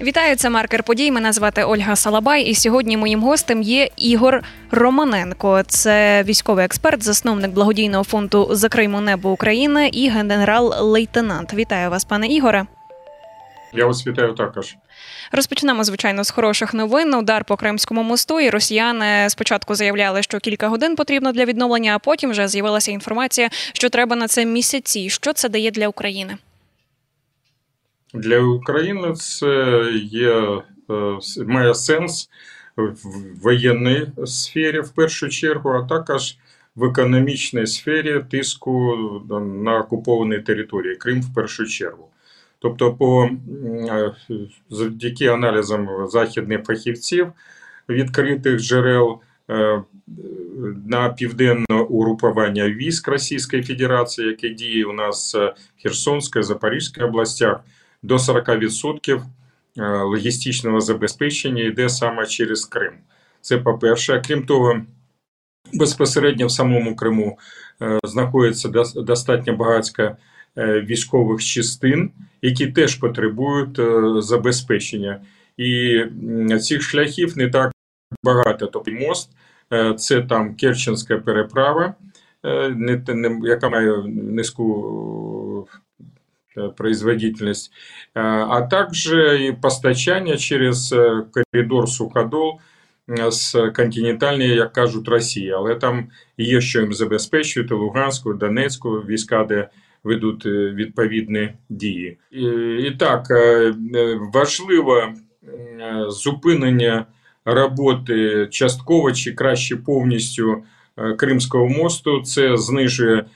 Вітаю, це маркер подій. Мене звати Ольга Салабай, і сьогодні моїм гостем є Ігор Романенко. Це військовий експерт, засновник благодійного фонду Закриймо небо України і генерал-лейтенант. Вітаю вас, пане Ігоре. Я вас вітаю також. Розпочнемо, звичайно, з хороших новин. Удар по Кримському мосту. І росіяни спочатку заявляли, що кілька годин потрібно для відновлення, а потім вже з'явилася інформація, що треба на це місяці. Що це дає для України? Для України це є е, має сенс в воєнній сфері в першу чергу, а також в економічній сфері тиску на окупованій території Крим в першу чергу. Тобто, по е, завдяки аналізам західних фахівців відкритих джерел е, на південне угрупування військ Російської Федерації, яке діє у нас в Херсонській, Запорізькій областях до 40% е, логістичного забезпечення йде саме через Крим. Це по-перше, крім того, безпосередньо в самому Криму е, знаходиться достатньо багатько е, військових частин, які теж потребують забезпечення. І цих шляхів не так багато. Тобто мост це там Керченська переправа, яка має низьку производительность, э, а также и постачание через э, коридор Суходол з континентальної, як кажуть, Росії. Але там є що їм забезпечувати Луганську, Донецьку війська, де ведуть відповідні дії. І, так, важливо зупинення роботи частково чи краще повністю Кримського мосту. Це знижує Е,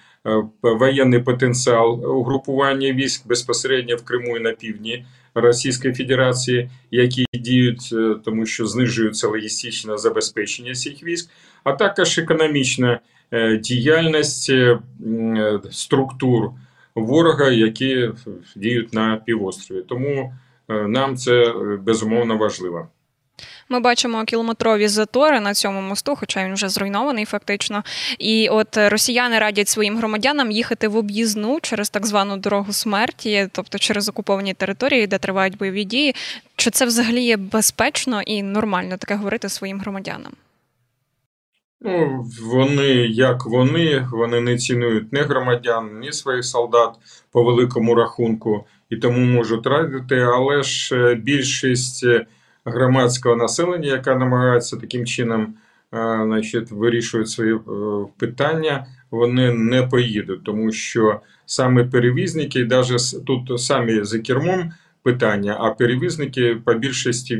воєнний потенціал угрупування військ безпосередньо в Криму і на півдні Російської Федерації, які діють, е, тому що знижується логістичне забезпечення цих військ, а також економічна е, діяльність структур ворога, які діють на півострові. Тому нам це безумовно важливо. Ми бачимо кілометрові затори на цьому мосту, хоча він вже зруйнований, фактично. І от росіяни радять своїм громадянам їхати в об'їзну через так звану дорогу смерті, тобто через окуповані території, де тривають бойові дії. Чи це взагалі є безпечно і нормально таке говорити своїм громадянам? Ну, вони, як вони, вони не цінують ні громадян, ні своїх солдат по великому рахунку і тому можуть радити, але ж е, більшість громадського населення, яка намагається таким чином е, значить, вирішують свої е, питання, вони не поїдуть, тому що саме перевізники, навіть тут самі за кермом питання, а перевізники по більшості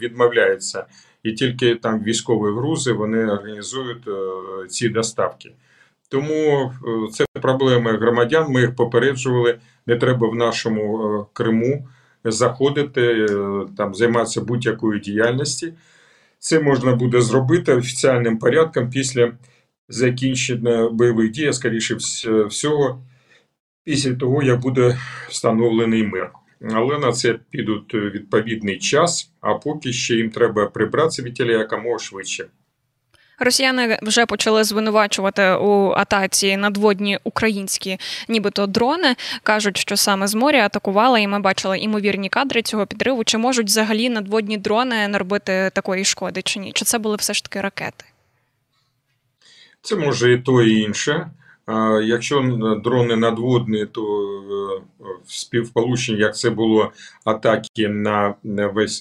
відмовляються. І тільки там військові грузи вони організують е, ці доставки. Тому це проблеми громадян. Ми їх попереджували. Не треба в нашому Криму заходити, е, там займатися будь-якою діяльністю. Це можна буде зробити офіціальним порядком після закінчення бойових дій, скоріше всього, після того, як буде встановлений мир. Але на це підуть відповідний час, а поки ще їм треба прибратися від тіля якомога швидше. Росіяни вже почали звинувачувати у атаці надводні українські, нібито дрони. кажуть, що саме з моря атакували, і ми бачили імовірні кадри цього підриву. Чи можуть взагалі надводні дрони наробити такої шкоди, чи ні? Чи це були все ж таки ракети? Це може і то, і інше. Якщо дрони надводні, то е, в співполученні, як це було атаки на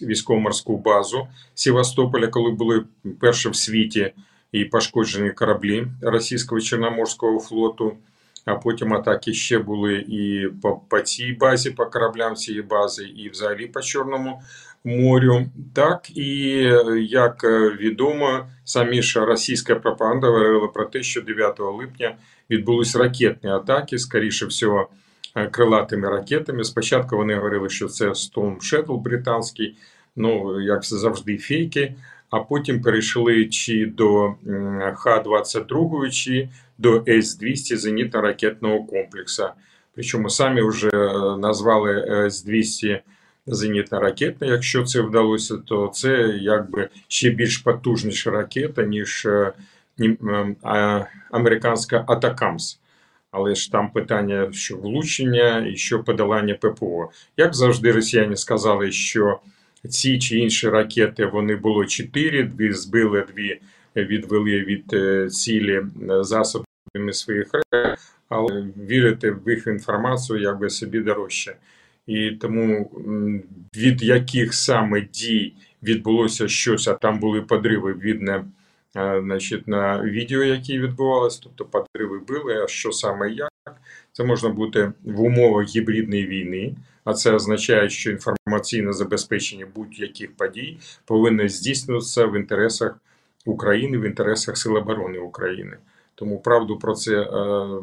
військово-морську базу Севастополя, коли були перші в світі і пошкоджені кораблі російського Чорноморського флоту, а потім атаки ще були і по, по цій базі, по кораблям цієї бази, і взагалі по Чорному морю. Так і як відомо, самі ж російська пропаганда говорила про те, що 9 липня відбулись ракетні атаки, скоріше всього, крилатими ракетами. Спочатку вони говорили, що це Storm Shadow британський, ну як завжди, фейки а потім перейшли чи до Х-22, чи до С-200 зенітно-ракетного комплексу. Причому самі вже е, назвали С-200 зенітно-ракетне. Якщо це вдалося, то це якби ще більш потужніша ракета, ніж е, американська Атакамс. Але ж там питання, що влучення і що подолання ППО. Як завжди, росіяни сказали, що ці чи інші ракети вони було чотири, дві збили, дві відвели від е, цілі е, засобами своїх ракет, але вірити в їх інформацію якби собі дорожче. І тому від яких саме дій відбулося щось, а там були подриви, видно значить, на відео, які відбувалися, тобто подриви були, а що саме як, це можна бути в умовах гібридної війни, а це означає, що інформаційне забезпечення будь-яких подій повинно здійснюватися в інтересах України, в інтересах Сил оборони України. Тому правду про це е,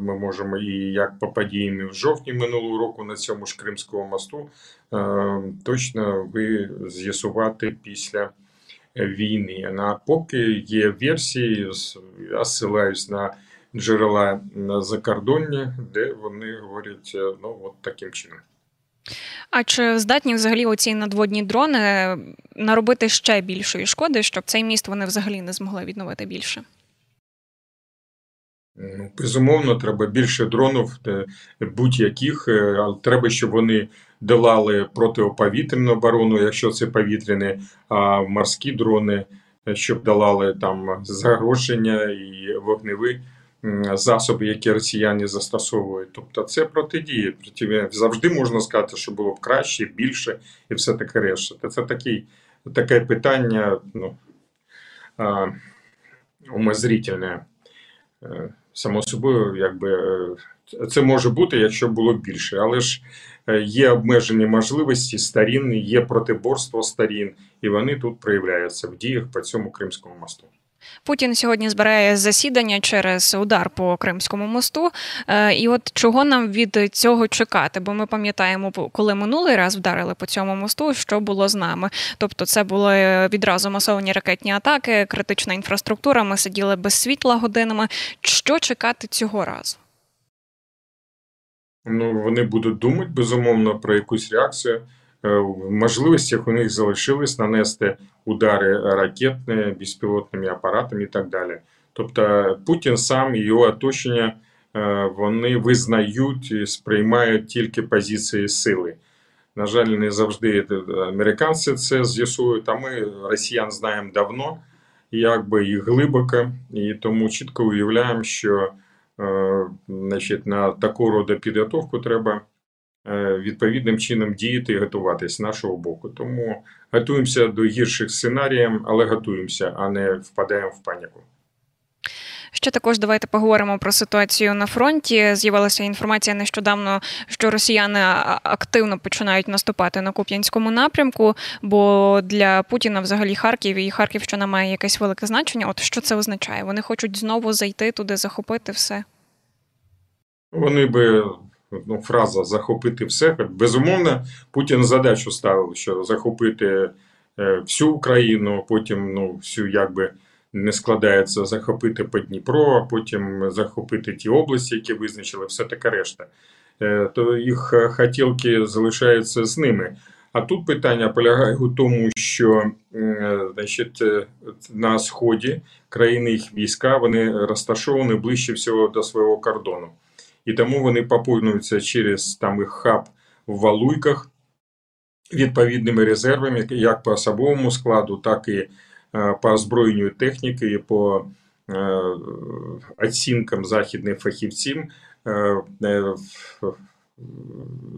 ми можемо і як по подіям в жовтні минулого року на цьому ж Кримському мосту е, точно ви з'ясувати після війни. А поки є версії, я ссилаюсь на джерела закордонні, де вони говорять е, ну от таким чином. А чи здатні взагалі оці надводні дрони наробити ще більшої шкоди, щоб цей міст вони взагалі не змогли відновити більше? Ну, Безумовно, треба більше дронів, будь-яких, е, але треба, щоб вони долали протиповітряну оборону, якщо це повітряні, а морські дрони, е, щоб долали там загроження і вогневі засоби, які росіяни застосовують. Тобто це протидія. Завжди можна сказати, що було б краще, більше і все таке решта. Це такий, таке питання ну, умозрительне. Само собою, якби е, це може бути, якщо було більше, але ж е, є обмежені можливості сторін, є протиборство сторін, і вони тут проявляються в діях по цьому Кримському мосту. Путін сьогодні збирає засідання через удар по Кримському мосту. Е, і от чого нам від цього чекати? Бо ми пам'ятаємо, коли минулий раз вдарили по цьому мосту, що було з нами. Тобто, це були відразу масовані ракетні атаки, критична інфраструктура. Ми сиділи без світла годинами. Що чекати цього разу? Ну вони будуть думати безумовно про якусь реакцію. Е, в можливостях у них залишилось нанести удари ракетні, безпілотними апаратами і так далі. Тобто Путін сам його оточення е, вони визнають і сприймають тільки позиції сили. На жаль, не завжди американці це з'ясують, а ми росіян знаємо давно, якби і глибоко, і тому чітко уявляємо, що е, значить, на таку роду підготовку треба. Е, відповідним чином діяти і готуватись з нашого боку. Тому готуємося до гірших сценаріїв, але готуємося, а не впадаємо в паніку. Ще також давайте поговоримо про ситуацію на фронті. З'явилася інформація нещодавно, що росіяни активно починають наступати на Куп'янському напрямку, бо для Путіна взагалі Харків і Харківщина має якесь велике значення. От що це означає? Вони хочуть знову зайти туди, захопити все. Вони би ну, фраза захопити все. Безумовно, Путін задачу ставив, що захопити е, всю Україну, потім ну, всю якби. Не складається захопити по Дніпро, а потім захопити ті області, які визначили, все таке решта. Е, то їх хотілки залишаються з ними. А тут питання полягає у тому, що значить, е, на сході країни їх війська вони розташовані ближче всього до свого кордону і тому вони поповнюються через там їх хаб в Валуйках відповідними резервами, як по особовому складу, так і е, по озброєнню техніки, і по е, оцінкам західних фахівців е,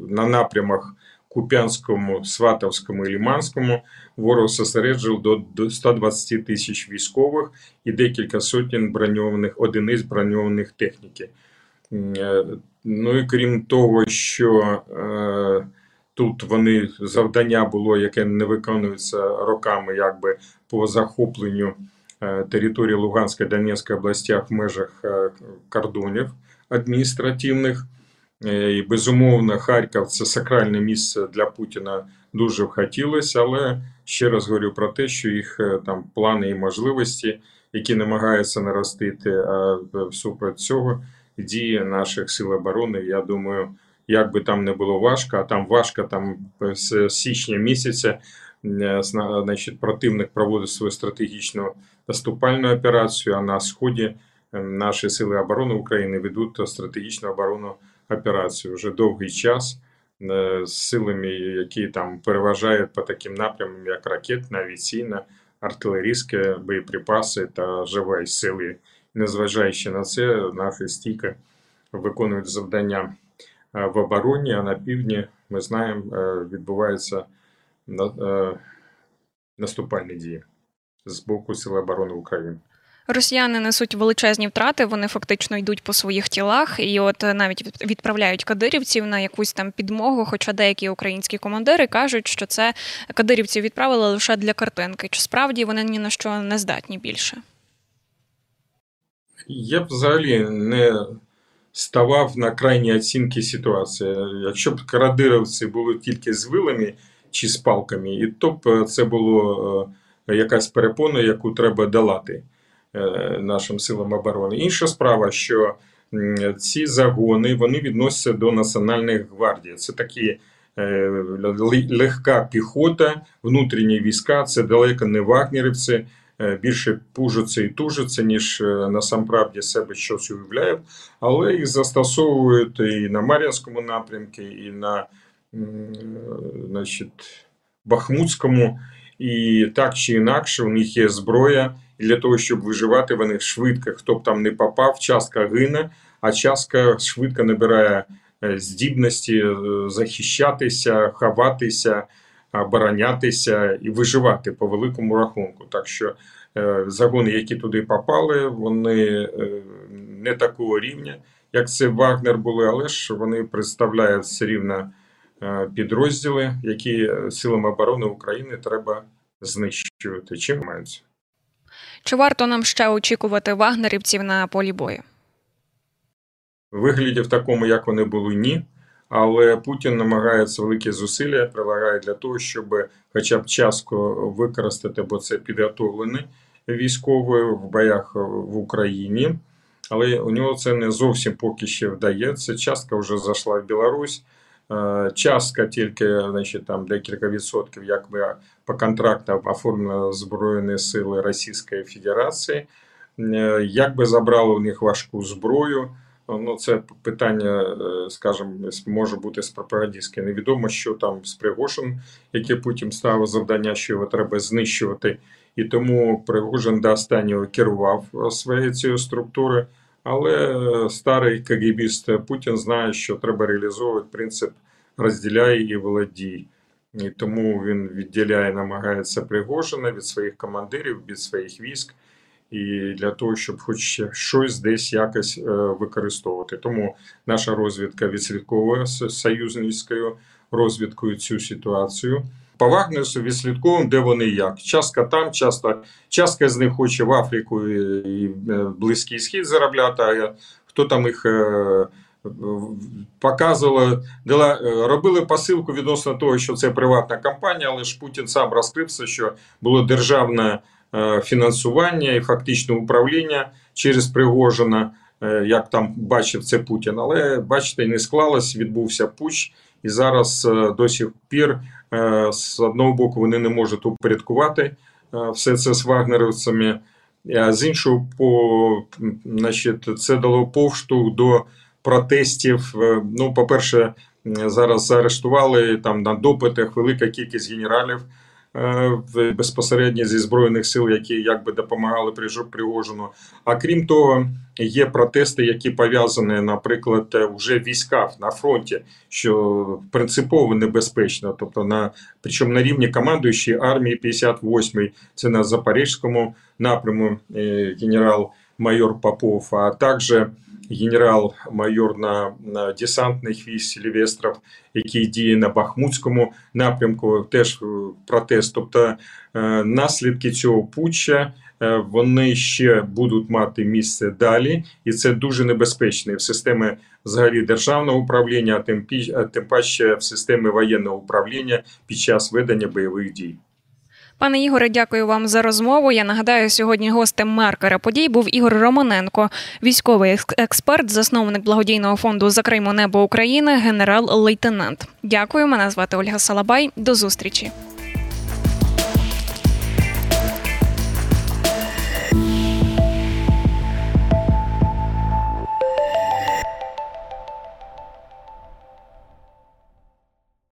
на напрямах Куп'янському, Сватовському і Ліманському ворог зосереджив до 120 тисяч військових і декілька сотень броньованих одиниць броньованих техніки. Е, ну і крім того, що е, тут вони завдання було, яке не виконується роками, якби по захопленню е, території Луганської Донецької областях в межах кордонів адміністративних. І безумовно, Харків це сакральне місце для Путіна дуже б хотілося, але ще раз говорю про те, що їх там плани і можливості, які намагаються наростити, а всупроти цього дії наших сил оборони. Я думаю, як би там не було важко, а там важко там з січня місяця. Е, значить, противник проводить свою стратегічну наступальну операцію. А на сході наші сили оборони України ведуть стратегічну оборонну операцію вже довгий час з силами, які там переважають по таким напрямам, як ракетна, авіаційна, артилерійські боєприпаси та живі сили. Незважаючи на це, наші стійки виконують завдання в обороні, а на півдні ми знаємо, відбуваються наступальні дії з боку Сил оборони України. Росіяни несуть величезні втрати, вони фактично йдуть по своїх тілах, і от навіть відправляють кадирівців на якусь там підмогу. Хоча деякі українські командири кажуть, що це кадирівців відправили лише для картинки. Чи справді вони ні на що не здатні більше? Я б взагалі не ставав на крайні оцінки ситуації. Якщо б кадировці були тільки з вилами чи з палками, і то б це було е, якась перепона, яку треба долати. Е, нашим силам оборони. Інша справа, що ці загони вони відносяться до Національної гвардії. Це такі е, легка піхота, внутрішні війська, це далеко не вагнерівці. Е, більше пужаться і тужаться, ніж насамправді себе щось уявляють, але їх застосовують і на Мар'янському напрямку, і на значить, Бахмутському. І так чи інакше, у них є зброя, і для того, щоб виживати, вони швидко, хто б там не попав, частка гине, а частка швидко набирає е, здібності е, захищатися, ховатися, оборонятися і виживати по великому рахунку. Так що е, загони, які туди попали, вони не такого рівня, як це Вагнер були, але ж вони представляють все рівно підрозділи, які силам оборони України треба знищувати. Чим маються? Чи варто нам ще очікувати вагнерівців на полі бою? Вигляді в такому, як вони були, ні. Але Путін намагається великі зусилля прилагає для того, щоб хоча б часто використати, бо це підготовлені військові в боях в Україні. Але у нього це не зовсім поки ще вдається. Частка вже зайшла в Білорусь. Е, частка тільки значить, там декілька відсотків, як би по контрактам оформлено Збройні Сили Російської Федерації. Е, як би забрали у них важку зброю? Ну, це питання, е, скажімо, може бути з пропагандистське. Невідомо, що там з Пригожин, яке Путін ставив завдання, що його треба знищувати. І тому Пригожин до останнього керував своєю цією структурою. Але старий КГБіст Путін знає, що треба реалізовувати принцип розділяй і володій. І тому він відділяє, намагається Пригожина від своїх командирів, від своїх військ, і для того, щоб хоч щось десь якось е, використовувати. Тому наша розвідка відслідковує з союзницькою розвідкою цю ситуацію. По Вагнерсу відслідковуємо, де вони як. Частка там, часто, частка з них хоче в Африку і е, Близький Схід заробляти, а хто там їх е, показували, робили посилку відносно того, що це приватна компанія, але ж Путін сам розкрився, що було державне фінансування і фактичне управління через Пригожина, як там бачив це Путін. Але бачите, не склалось, відбувся путч, і зараз до сих пір. Е, з одного боку, вони не можуть упорядкувати е, все це з вагнерівцями, а з іншого, по, значить, це дало повштовх до протестів. Е, ну, по-перше, зараз заарештували там на допитах велика кількість генералів. Е, безпосередньо зі збройних сил, які якби допомагали Пригожину. А крім того, є протести, які пов'язані, наприклад, вже війська на фронті, що принципово небезпечно. Тобто, на причому на рівні командуючої армії 58-ї, це на Запорізькому напряму е, генерал-майор Попов, а також генерал-майор на, на десантних військ Сільвестров, який діє на Бахмутському напрямку, теж е, протест. Тобто е, наслідки цього путча е, вони ще будуть мати місце далі, і це дуже небезпечно в системі взагалі державного управління, а тим, паче в системі воєнного управління під час ведення бойових дій. Пане Ігоре, дякую вам за розмову. Я нагадаю, сьогодні гостем маркера подій був Ігор Романенко, військовий експерт, засновник благодійного фонду Закриймо небо України, генерал-лейтенант. Дякую, мене звати Ольга Салабай. До зустрічі.